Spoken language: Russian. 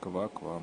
ква-ква.